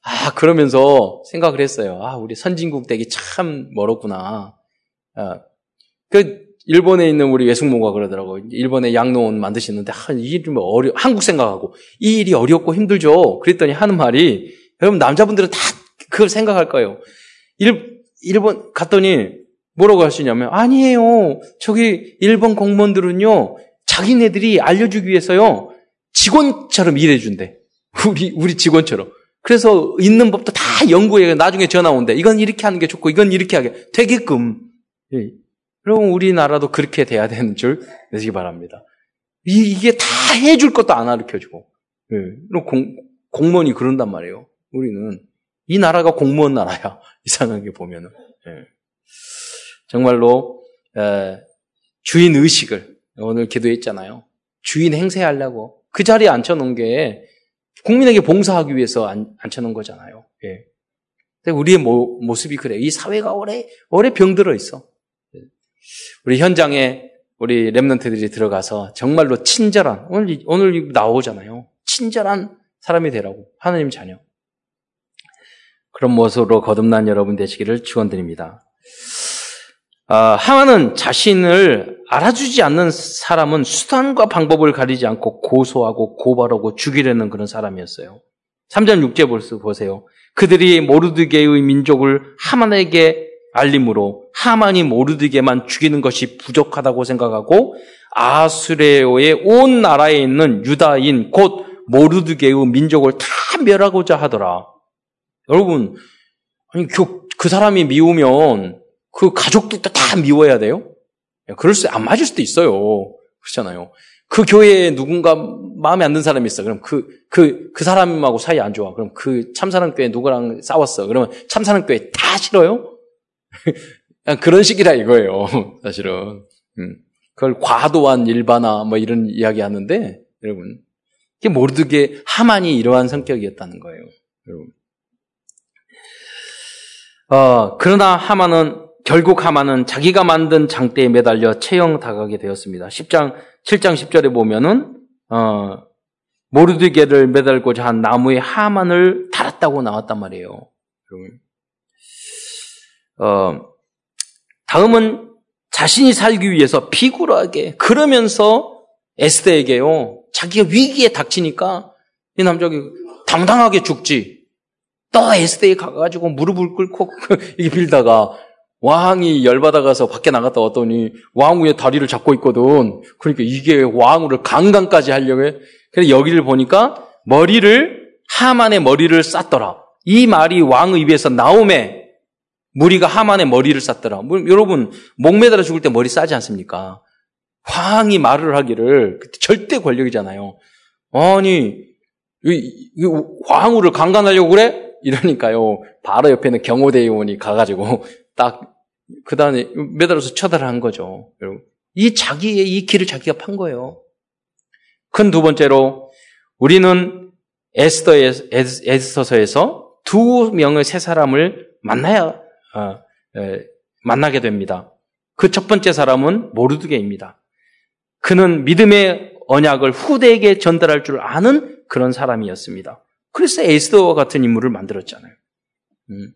S1: 아, 그러면서 생각을 했어요. 아, 우리 선진국 되기 참 멀었구나. 아, 그, 일본에 있는 우리 외숙모가 그러더라고요. 일본에 양농원 만드시는데, 아, 이 일이 뭐 어려, 한국 생각하고, 이 일이 어렵고 힘들죠. 그랬더니 하는 말이, 여러분, 남자분들은 다 그걸 생각할 거예요. 일, 일본 갔더니, 뭐라고 하시냐면, 아니에요. 저기, 일본 공무원들은요, 자기네들이 알려주기 위해서요, 직원처럼 일해준대. <laughs> 우리, 우리 직원처럼. 그래서 있는 법도 다 연구해. 나중에 전화 온대. 이건 이렇게 하는 게 좋고, 이건 이렇게 하게 되게끔. 예. 여러분, 우리나라도 그렇게 돼야 되는 줄 내시기 바랍니다. 이, 게다 해줄 것도 안 가르쳐주고. 예. 공, 공무원이 그런단 말이에요. 우리는. 이 나라가 공무원 나라야. <laughs> 이상하게 보면은. 예. 정말로, 에, 주인 의식을 오늘 기도했잖아요. 주인 행세하려고. 그 자리에 앉혀놓은 게 국민에게 봉사하기 위해서 안, 앉혀놓은 거잖아요. 예. 우리의 모, 모습이 그래. 이 사회가 오래, 오래 병들어 있어. 예. 우리 현장에 우리 랩런트들이 들어가서 정말로 친절한, 오늘, 오늘 나오잖아요. 친절한 사람이 되라고. 하나님 자녀. 그런 모습으로 거듭난 여러분 되시기를 축원드립니다. 아, 하만은 자신을 알아주지 않는 사람은 수단과 방법을 가리지 않고 고소하고 고발하고 죽이려는 그런 사람이었어요. 3절 6제 보세요. 그들이 모르드게의 민족을 하만에게 알림으로 하만이 모르드게만 죽이는 것이 부족하다고 생각하고 아수레오의 온 나라에 있는 유다인 곧 모르드게의 민족을 다 멸하고자 하더라. 여러분, 아니, 그, 그 사람이 미우면 그 가족들도 다 미워야 돼요? 그럴 수, 안 맞을 수도 있어요. 그렇잖아요. 그 교회에 누군가 마음에 안 드는 사람이 있어. 그럼 그, 그, 그 사람하고 사이 안 좋아. 그럼 그 참사랑교회 누구랑 싸웠어. 그러면 참사랑교회 다 싫어요? <laughs> 그런 식이라 이거예요. <laughs> 사실은. 음. 그걸 과도한 일반화 뭐 이런 이야기 하는데, 여러분. 이게 모르게 하만이 이러한 성격이었다는 거예요. 여러분. 어, 그러나 하만은 결국 하만은 자기가 만든 장대에 매달려 체형 당하게 되었습니다. 10장 7장 10절에 보면은 어, 모르드게를 매달고자 한 나무에 하만을 달았다고 나왔단 말이에요. 어, 다음은 자신이 살기 위해서 비굴하게 그러면서 에스더에게요. 자기가 위기에 닥치니까 이 남자가 당당하게 죽지. 또 에스더에 가가지고 무릎을 꿇고 <laughs> 이게 빌다가 왕이 열받아가서 밖에 나갔다 왔더니 왕 위에 다리를 잡고 있거든. 그러니까 이게 왕을 강간까지 하려고 해. 그래서 여기를 보니까 머리를, 하만의 머리를 쌌더라. 이 말이 왕의 입에서 나오매 무리가 하만의 머리를 쌌더라. 뭐, 여러분, 목매달아 죽을 때 머리 싸지 않습니까? 왕이 말을 하기를, 절대 권력이잖아요. 아니, 왕후를 강간하려고 그래? 이러니까요. 바로 옆에는 경호대의원이 가가지고 딱, 그 다음에 매달아서 처단을 한 거죠. 이 자기의 이 길을 자기가 판 거예요. 큰 두 번째로, 우리는 에스더에, 에스더서에서 두 명의 세 사람을 만나야, 어, 에, 만나게 됩니다. 그 첫 번째 사람은 모르드게입니다. 그는 믿음의 언약을 후대에게 전달할 줄 아는 그런 사람이었습니다. 그래서 에스더와 같은 인물을 만들었잖아요. 음.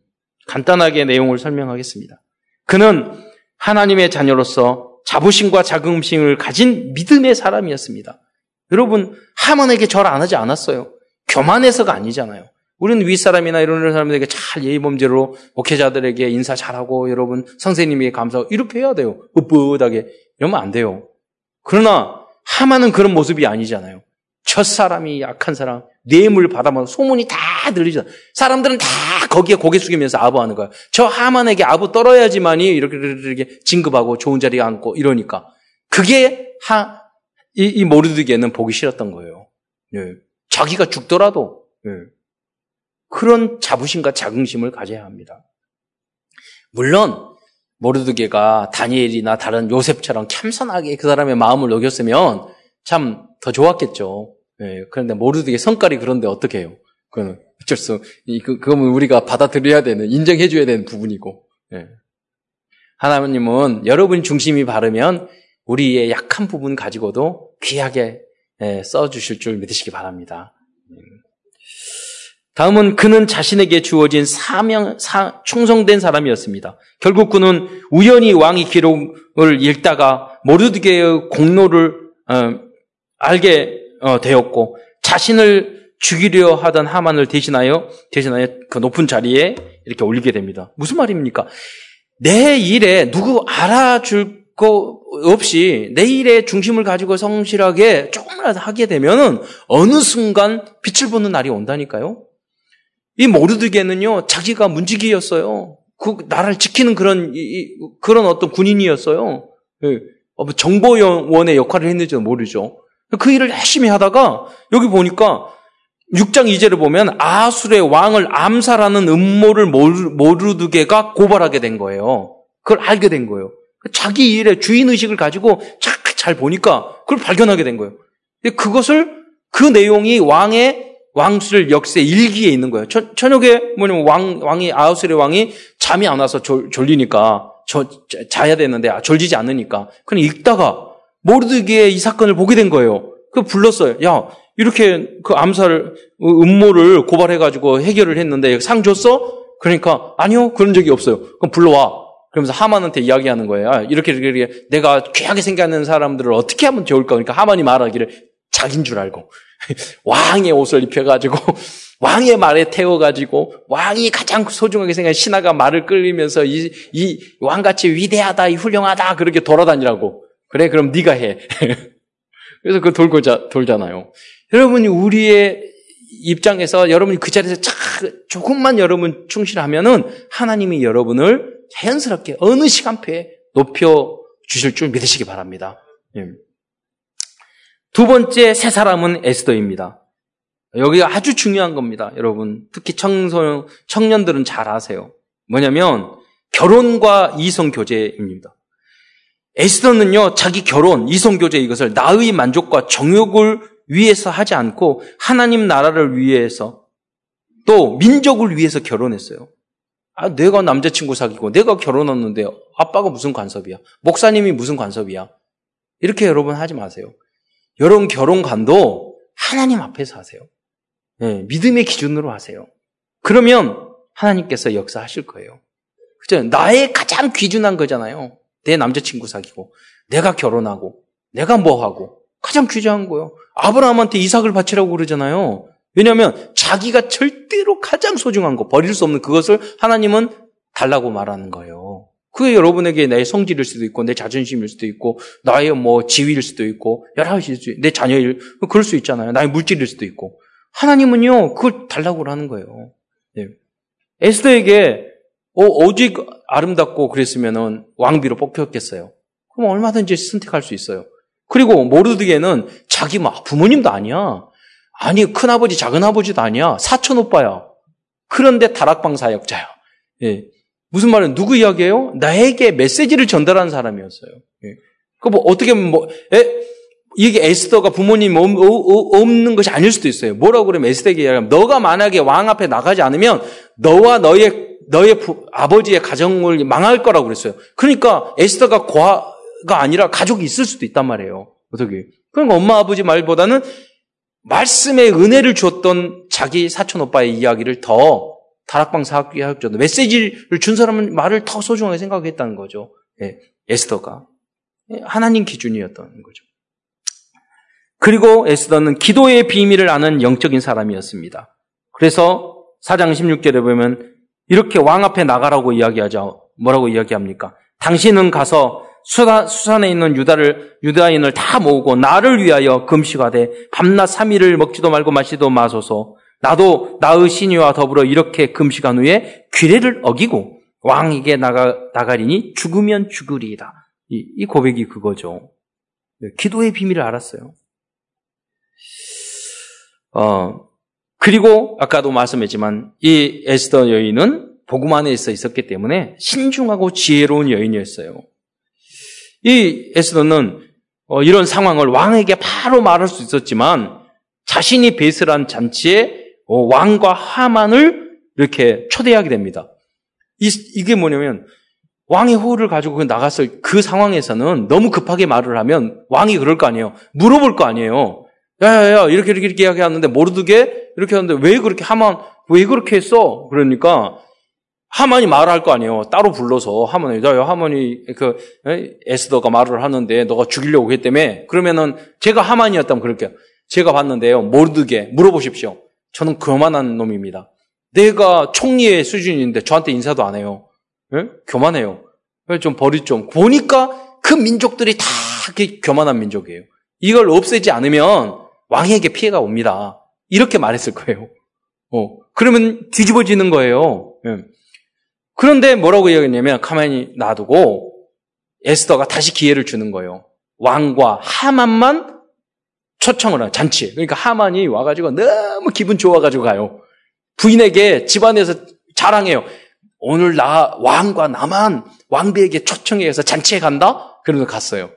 S1: 간단하게 내용을 설명하겠습니다. 그는 하나님의 자녀로서 자부심과 자긍심을 가진 믿음의 사람이었습니다. 여러분, 하만에게 절 안 하지 않았어요. 교만해서가 아니잖아요. 우리는 윗사람이나 이런 사람들에게 잘 예의범죄로 목회자들에게 인사 잘하고 여러분 선생님에게 감사하고 이렇게 해야 돼요. 뻣뻣하게. 이러면 안 돼요. 그러나 하만은 그런 모습이 아니잖아요. 첫사람이 약한 사람, 뇌물 받아먹어 소문이 다 들리잖아. 사람들은 다 거기에 고개 숙이면서 아부하는 거야. 저 하만에게 아부 떨어야지만이 이렇게, 이렇게 진급하고 좋은 자리에 앉고 이러니까. 그게 하, 이, 이 모르드기에는 보기 싫었던 거예요. 예. 자기가 죽더라도, 예. 그런 자부심과 자긍심을 가져야 합니다. 물론, 모르드게가 다니엘이나 다른 요셉처럼 참선하게 그 사람의 마음을 녹였으면 참 더 좋았겠죠. 예, 그런데 모르드게 성깔이 그런데 어떻게 해요? 그거는 어쩔 수, 그, 그거는 우리가 받아들여야 되는, 인정해줘야 되는 부분이고. 예. 하나님은 여러분 중심이 바르면 우리의 약한 부분 가지고도 귀하게 예, 써주실 줄 믿으시기 바랍니다. 다음은 그는 자신에게 주어진 사명, 사, 충성된 사람이었습니다. 결국 그는 우연히 왕의 기록을 읽다가 모르드게의 공로를 어, 알게 어, 되었고 자신을 죽이려 하던 하만을 대신하여 대신하여 그 높은 자리에 이렇게 올리게 됩니다. 무슨 말입니까? 내 일에 누구 알아줄 거 없이 내 일에 중심을 가지고 성실하게 조금이라도 하게 되면은 어느 순간 빛을 보는 날이 온다니까요. 이 모르드게는요, 자기가 문지기였어요. 그 나라를 지키는 그런 이, 그런 어떤 군인이었어요. 예. 어, 뭐 정보원의 역할을 했는지도 모르죠. 그 일을 열심히 하다가 여기 보니까 6장 2절을 보면 아술의 왕을 암살하는 음모를 모르드게가 고발하게 된 거예요. 그걸 알게 된 거예요. 자기 일에 주인의식을 가지고 잘 보니까 그걸 발견하게 된 거예요. 그것을 그 내용이 왕의 왕실 역세 일기에 있는 거예요. 저, 저녁에 뭐냐면 왕, 왕이, 아우스의 왕이 잠이 안 와서 졸, 졸리니까, 저, 자야 되는데, 아, 졸지지 않으니까. 그냥 읽다가, 모르드기의 이 사건을 보게 된 거예요. 그 불렀어요. 야, 이렇게 그 암살, 음모를 고발해가지고 해결을 했는데, 상 줬어? 그러니까, 아니요, 그런 적이 없어요. 그럼 불러와. 그러면서 하만한테 이야기하는 거예요. 아, 이렇게, 이렇게, 내가 귀하게 생각하는 사람들을 어떻게 하면 좋을까? 그러니까 하만이 말하기를 자긴 줄 알고. <laughs> 왕의 옷을 입혀가지고 <laughs> 왕의 말에 태워가지고 왕이 가장 소중하게 생각한 신하가 말을 끌리면서 이, 이 왕같이 위대하다, 훌륭하다 그렇게 돌아다니라고. 그래 그럼 네가 해. <laughs> 그래서 그 돌고 자, 돌잖아요. 여러분이 우리의 입장에서 여러분이 그 자리에서 차, 조금만 여러분 충실하면은 하나님이 여러분을 자연스럽게 어느 시간표에 높여 주실 줄 믿으시기 바랍니다. 예. 두 번째 세 사람은 에스더입니다. 여기가 아주 중요한 겁니다, 여러분. 특히 청소, 청년들은 잘 아세요. 뭐냐면, 결혼과 이성 교제입니다. 에스더는요, 자기 결혼, 이성교제 이것을 나의 만족과 정욕을 위해서 하지 않고 하나님 나라를 위해서 또 민족을 위해서 결혼했어요. 아, 내가 남자친구 사귀고 내가 결혼했는데 아빠가 무슨 관섭이야? 목사님이 무슨 관섭이야? 이렇게 여러분 하지 마세요. 여러분 결혼관도 하나님 앞에서 하세요. 네, 믿음의 기준으로 하세요. 그러면 하나님께서 역사하실 거예요. 그죠? 나의 가장 귀중한 거잖아요. 내 남자친구 사귀고, 내가 결혼하고, 내가 뭐 하고, 가장 귀중한 거예요. 아브라함한테 이삭을 바치라고 그러잖아요. 왜냐하면 자기가 절대로 가장 소중한 거, 버릴 수 없는 그것을 하나님은 달라고 말하는 거예요. 그게 여러분에게 내 성질일 수도 있고, 내 자존심일 수도 있고, 나의 뭐 지위일 수도 있고, 여러 가지 수도 있고, 내 자녀일, 그럴 수 있잖아요. 나의 물질일 수도 있고. 하나님은요, 그걸 달라고 하는 거예요. 네. 에스더에게, 어, 오직 아름답고 그랬으면은 왕비로 뽑혔겠어요. 그럼 얼마든지 선택할 수 있어요. 그리고 모르드게는 자기 막 부모님도 아니야. 아니, 큰아버지, 작은아버지도 아니야. 사촌 오빠야. 그런데 다락방 사역자야. 예. 무슨 말은 누구 이야기예요? 나에게 메시지를 전달하는 사람이었어요. 예. 그뭐 어떻게 뭐 에, 이게 에스더가 부모님 없는 것이 아닐 수도 있어요. 뭐라고 그러면 에스더에게 이야기하면 너가 만약에 왕 앞에 나가지 않으면 너와 너의 너의 부, 아버지의 가정을 망할 거라고 그랬어요. 그러니까 에스더가 과가 아니라 가족이 있을 수도 있단 말이에요. 어떻게? 그러니까 엄마 아버지 말보다는 말씀의 은혜를 주었던 자기 사촌 오빠의 이야기를 더 다락방 사학교학자도 메시지를 준 사람은 말을 더 소중하게 생각했다는 거죠. 예, 에스더가. 예, 하나님 기준이었던 거죠. 그리고 에스더는 기도의 비밀을 아는 영적인 사람이었습니다. 그래서 사장 16절에 보면 이렇게 왕 앞에 나가라고 이야기하죠. 뭐라고 이야기합니까? 당신은 가서 수사, 수산에 있는 유다를, 유다인을 다 모으고 나를 위하여 금식하되 밤낮 3일을 먹지도 말고 마시도 마소서 나도 나의 신이와 더불어 이렇게 금식한 후에 규례를 어기고 왕에게 나가, 나가리니 죽으면 죽으리이다. 이, 이 고백이 그거죠. 네, 기도의 비밀을 알았어요. 어, 그리고 아까도 말씀했지만 이 에스더 여인은 복음 안에 있어 있었기 때문에 신중하고 지혜로운 여인이었어요. 이 에스더는 어, 이런 상황을 왕에게 바로 말할 수 있었지만 자신이 베이스란 잔치에 어, 왕과 하만을 이렇게 초대하게 됩니다. 이, 이게 뭐냐면 왕의 호를 가지고 나갔을 그 상황에서는 너무 급하게 말을 하면 왕이 그럴 거 아니에요. 물어볼 거 아니에요. 야야야 이렇게 이렇게 이렇게 이야기하는데 모르게 이렇게 하는데 왜 그렇게 하만 왜 그렇게 했어? 그러니까 하만이 말할 거 아니에요. 따로 불러서 하만이 야 하만이 그 에스더가 말을 하는데 너가 죽이려고 했다며 그러면은 제가 하만이었다면 그럴게요. 제가 봤는데요. 모르게 물어보십시오. 저는 그만한 놈입니다. 내가 총리의 수준인데 저한테 인사도 안 해요. 예? 교만해요. 좀 버리 좀. 보니까 그 민족들이 다 교만한 민족이에요. 이걸 없애지 않으면 왕에게 피해가 옵니다. 이렇게 말했을 거예요. 어, 그러면 뒤집어지는 거예요. 예. 그런데 뭐라고 얘기했냐면 가만히 놔두고 에스더가 다시 기회를 주는 거예요. 왕과 하만만 초청을 한 잔치. 그러니까 하만이 와가지고 너무 기분 좋아가지고 가요. 부인에게 집안에서 자랑해요. 오늘 나 왕과 나만 왕비에게 초청해 서 잔치에 간다? 그러면서 갔어요.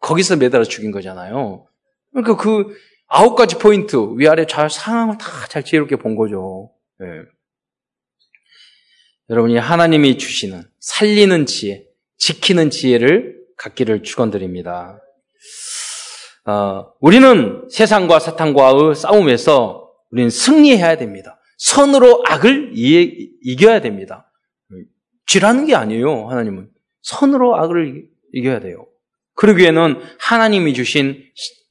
S1: 거기서 매달아 죽인 거잖아요. 그러니까 그 아홉 가지 포인트 위아래 잘 상황을 다 잘 지혜롭게 본 거죠. 네. 여러분이 하나님이 주시는 살리는 지혜, 지키는 지혜를 갖기를 축원드립니다. 어, 우리는 세상과 사탄과의 싸움에서 우리는 승리해야 됩니다. 선으로 악을 이, 이겨야 됩니다. 쥐라는 게 아니에요, 하나님은. 선으로 악을 이겨야 돼요. 그러기에는 하나님이 주신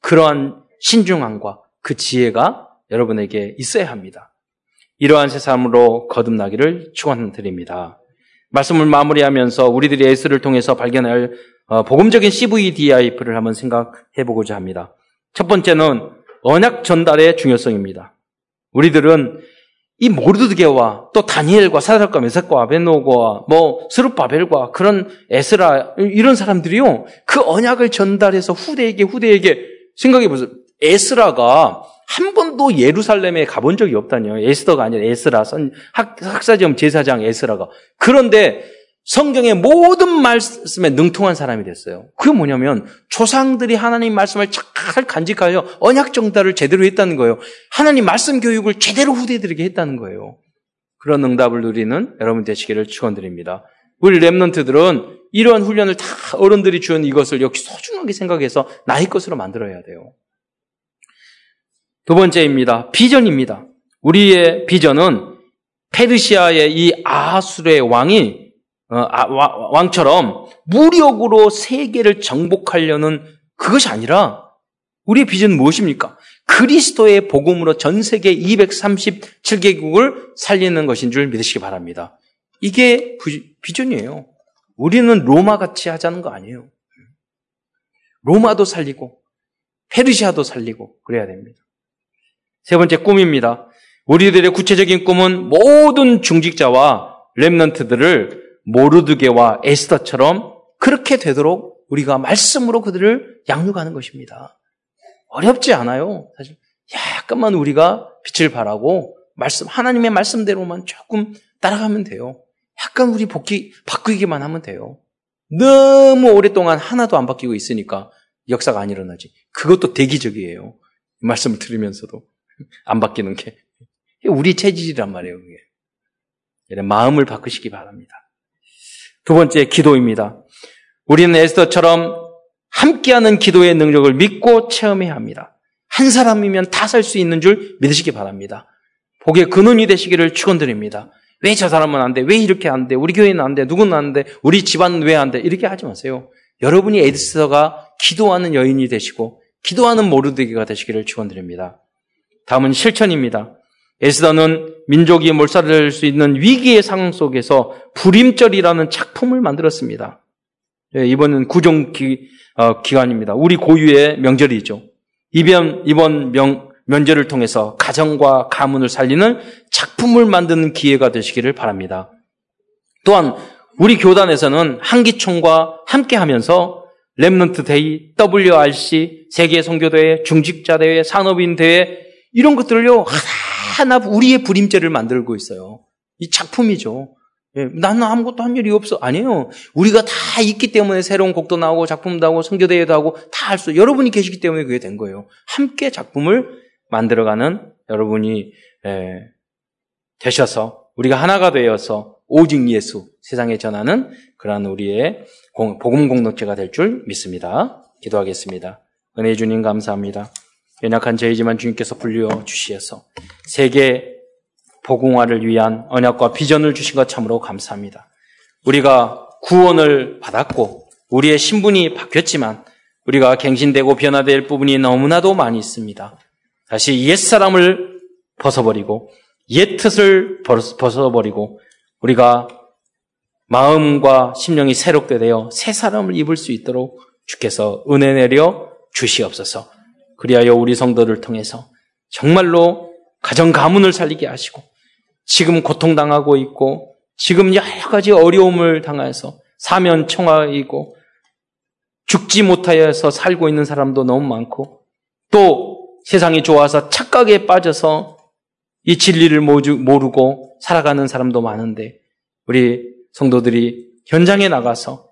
S1: 그러한 신중함과 그 지혜가 여러분에게 있어야 합니다. 이러한 세상으로 거듭나기를 축원드립니다. 말씀을 마무리하면서 우리들이 예수를 통해서 발견할 어, 복음적인 CVDIF를 한번 생각해 보고자 합니다. 첫 번째는 언약 전달의 중요성입니다. 우리들은 이 모르드게와 또 다니엘과 사드락과 메삭과 아벤노고와 뭐 스룹바벨과 그런 에스라 이런 사람들이요 그 언약을 전달해서 후대에게 후대에게 생각해 보세요. 에스라가 한 번도 예루살렘에 가본 적이 없다니요. 에스더가 아니라 에스라 선 학, 학사점 제사장 에스라가 그런데 성경의 모든 말씀에 능통한 사람이 됐어요. 그게 뭐냐면 조상들이 하나님 말씀을 잘 간직하여 언약 정달을 제대로 했다는 거예요. 하나님 말씀 교육을 제대로 후대들에게 했다는 거예요. 그런 응답을 누리는 여러분 되시기를 축원드립니다. 우리 랩런트들은 이러한 훈련을 다 어른들이 주는 이것을 역시 소중하게 생각해서 나의 것으로 만들어야 돼요. 두 번째입니다. 비전입니다. 우리의 비전은 페르시아의 이 아하술의 왕이 어, 아, 왕처럼 무력으로 세계를 정복하려는 그것이 아니라 우리의 비전은 무엇입니까? 그리스도의 복음으로 전 세계 237개국을 살리는 것인 줄 믿으시기 바랍니다. 이게 비전이에요. 우리는 로마 같이 하자는 거 아니에요. 로마도 살리고 페르시아도 살리고 그래야 됩니다. 세 번째 꿈입니다. 우리들의 구체적인 꿈은 모든 중직자와 렘넌트들을 모르드게와 에스더처럼 그렇게 되도록 우리가 말씀으로 그들을 양육하는 것입니다. 어렵지 않아요. 사실 약간만 우리가 빛을 발하고 말씀 하나님의 말씀대로만 조금 따라가면 돼요. 약간 우리 복귀 바꾸기만 하면 돼요. 너무 오랫동안 하나도 안 바뀌고 있으니까 역사가 안 일어나지. 그것도 대기적이에요. 말씀을 들으면서도 안 바뀌는 게 우리 체질이란 말이에요. 그게. 마음을 바꾸시기 바랍니다. 두 번째 기도입니다. 우리는 에스더처럼 함께하는 기도의 능력을 믿고 체험해야 합니다. 한 사람이면 다 살 수 있는 줄 믿으시기 바랍니다. 복의 근원이 되시기를 축원드립니다. 왜 저 사람은 안 돼? 왜 이렇게 안 돼? 우리 교회는 안 돼? 누구는 안 돼? 우리 집안은 왜 안 돼? 이렇게 하지 마세요. 여러분이 에스더가 기도하는 여인이 되시고 기도하는 모르드게가 되시기를 축원드립니다. 다음은 실천입니다. 에스더는 민족이 몰살될 수 있는 위기의 상황 속에서 불임절이라는 작품을 만들었습니다. 예, 이번은 구종 기, 어, 기간입니다. 우리 고유의 명절이죠. 이번, 이번 명, 면제를 통해서 가정과 가문을 살리는 작품을 만드는 기회가 되시기를 바랍니다. 또한 우리 교단에서는 한기총과 함께 하면서 Remnant Day, WRC, 세계 선교대회, 중직자 대회, 산업인 대회 이런 것들을요 하나 우리의 부림절을 만들고 있어요. 이 작품이죠. 예, 나는 아무것도 한 일이 없어. 아니에요. 우리가 다 있기 때문에 새로운 곡도 나오고 작품도 하고 선교대회도 하고 다 할 수. 여러분이 계시기 때문에 그게 된 거예요. 함께 작품을 만들어가는 여러분이 에, 되셔서 우리가 하나가 되어서 오직 예수 세상에 전하는 그러한 우리의 공, 복음 공동체가 될 줄 믿습니다. 기도하겠습니다. 은혜 주님 감사합니다. 연약한 저희지만 주님께서 불려 주시어서 세계 복음화를 위한 언약과 비전을 주신 것 참으로 감사합니다. 우리가 구원을 받았고 우리의 신분이 바뀌었지만 우리가 갱신되고 변화될 부분이 너무나도 많이 있습니다. 다시 옛사람을 벗어버리고 옛 뜻을 벗어버리고 우리가 마음과 심령이 새롭게 되어 새 사람을 입을 수 있도록 주께서 은혜 내려 주시옵소서. 그리하여 우리 성도를 통해서 정말로 가정 가문을 살리게 하시고 지금 고통당하고 있고 지금 여러 가지 어려움을 당해서 사면 청하이고 죽지 못하여서 살고 있는 사람도 너무 많고 또 세상이 좋아서 착각에 빠져서 이 진리를 모르고 살아가는 사람도 많은데 우리 성도들이 현장에 나가서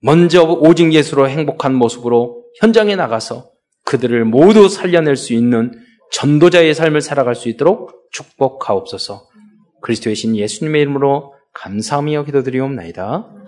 S1: 먼저 오직 예수로 행복한 모습으로 현장에 나가서 그들을 모두 살려낼 수 있는 전도자의 삶을 살아갈 수 있도록 축복하옵소서. 그리스도의 신 예수님의 이름으로 감사하며 기도드리옵나이다.